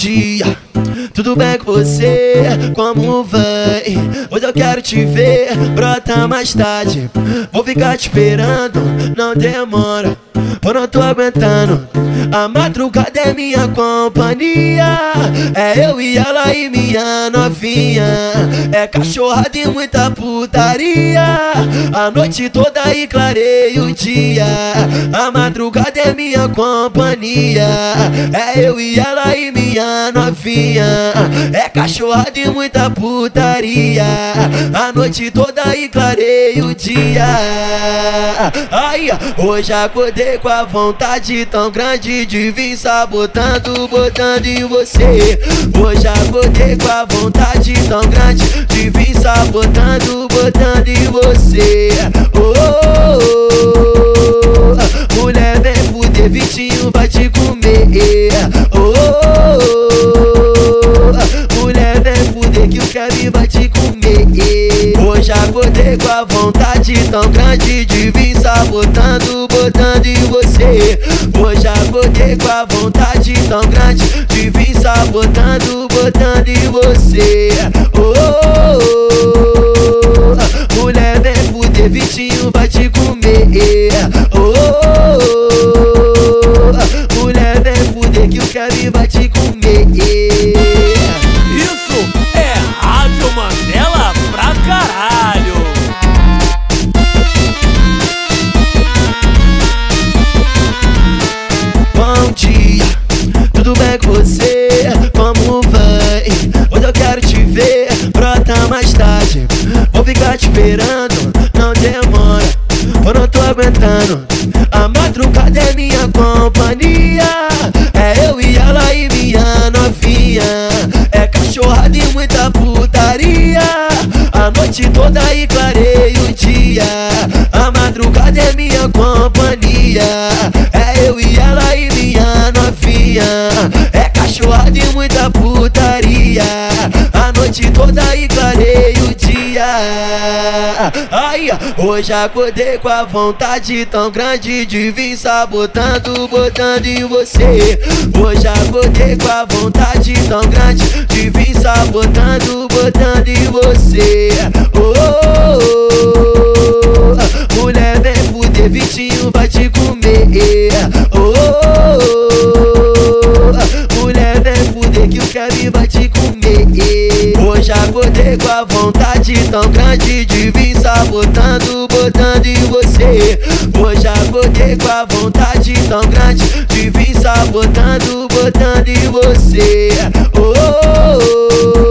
dia, tudo bem com você? Como vai? Hoje eu quero te ver, brota mais tarde. Vou ficar te esperando, não demora. Eu não tô aguentando. A madrugada é minha companhia. É eu e ela e minha novinha. É cachorrada e muita putaria. A noite toda e clareia o dia. A madrugada é minha companhia. É eu e ela e minha novinha. É cachorrada e muita putaria. A noite toda e clareia o dia. Ai, hoje acordei com a vontade tão grande de vir sabotando, botando em você. Hoje acordei com a vontade tão grande de vir sabotando, botando em você. Oh, oh, oh. mulher vem fuder, Vitinho vai te comer. Oh, oh, oh. mulher vem fuder que o Kevin vai te comer. Hoje acordei com a vontade tão grande de vir sabotando, botando em você. Hoje acordei com a vontade tão grande de vir sabotando, botando em você. Oh, oh, oh. mulher vem fuder, Vitinho vai te comer. Oh, oh, oh. mulher vem fuder que o Kevin vai bem com você? Como vai? Hoje eu quero te ver, brota mais tarde. Vou ficar te esperando, não demora. Eu não tô aguentando. A madrugada é minha companhia. É eu e ela e minha novinha. É cachorrada e muita putaria. A noite toda e clareia o dia. A madrugada é minha companhia. É eu e ela e minha muita putaria. A noite toda e clareia o dia. Ai, hoje acordei com a vontade tão grande de vir sabotando, botando em você. Hoje acordei com a vontade tão grande de vir sabotando, botando em você. Com a vontade tão grande de vir sabotando, botando em você. Hoje acordei com a vontade tão grande de vir sabotando, botando em você. Oh, oh,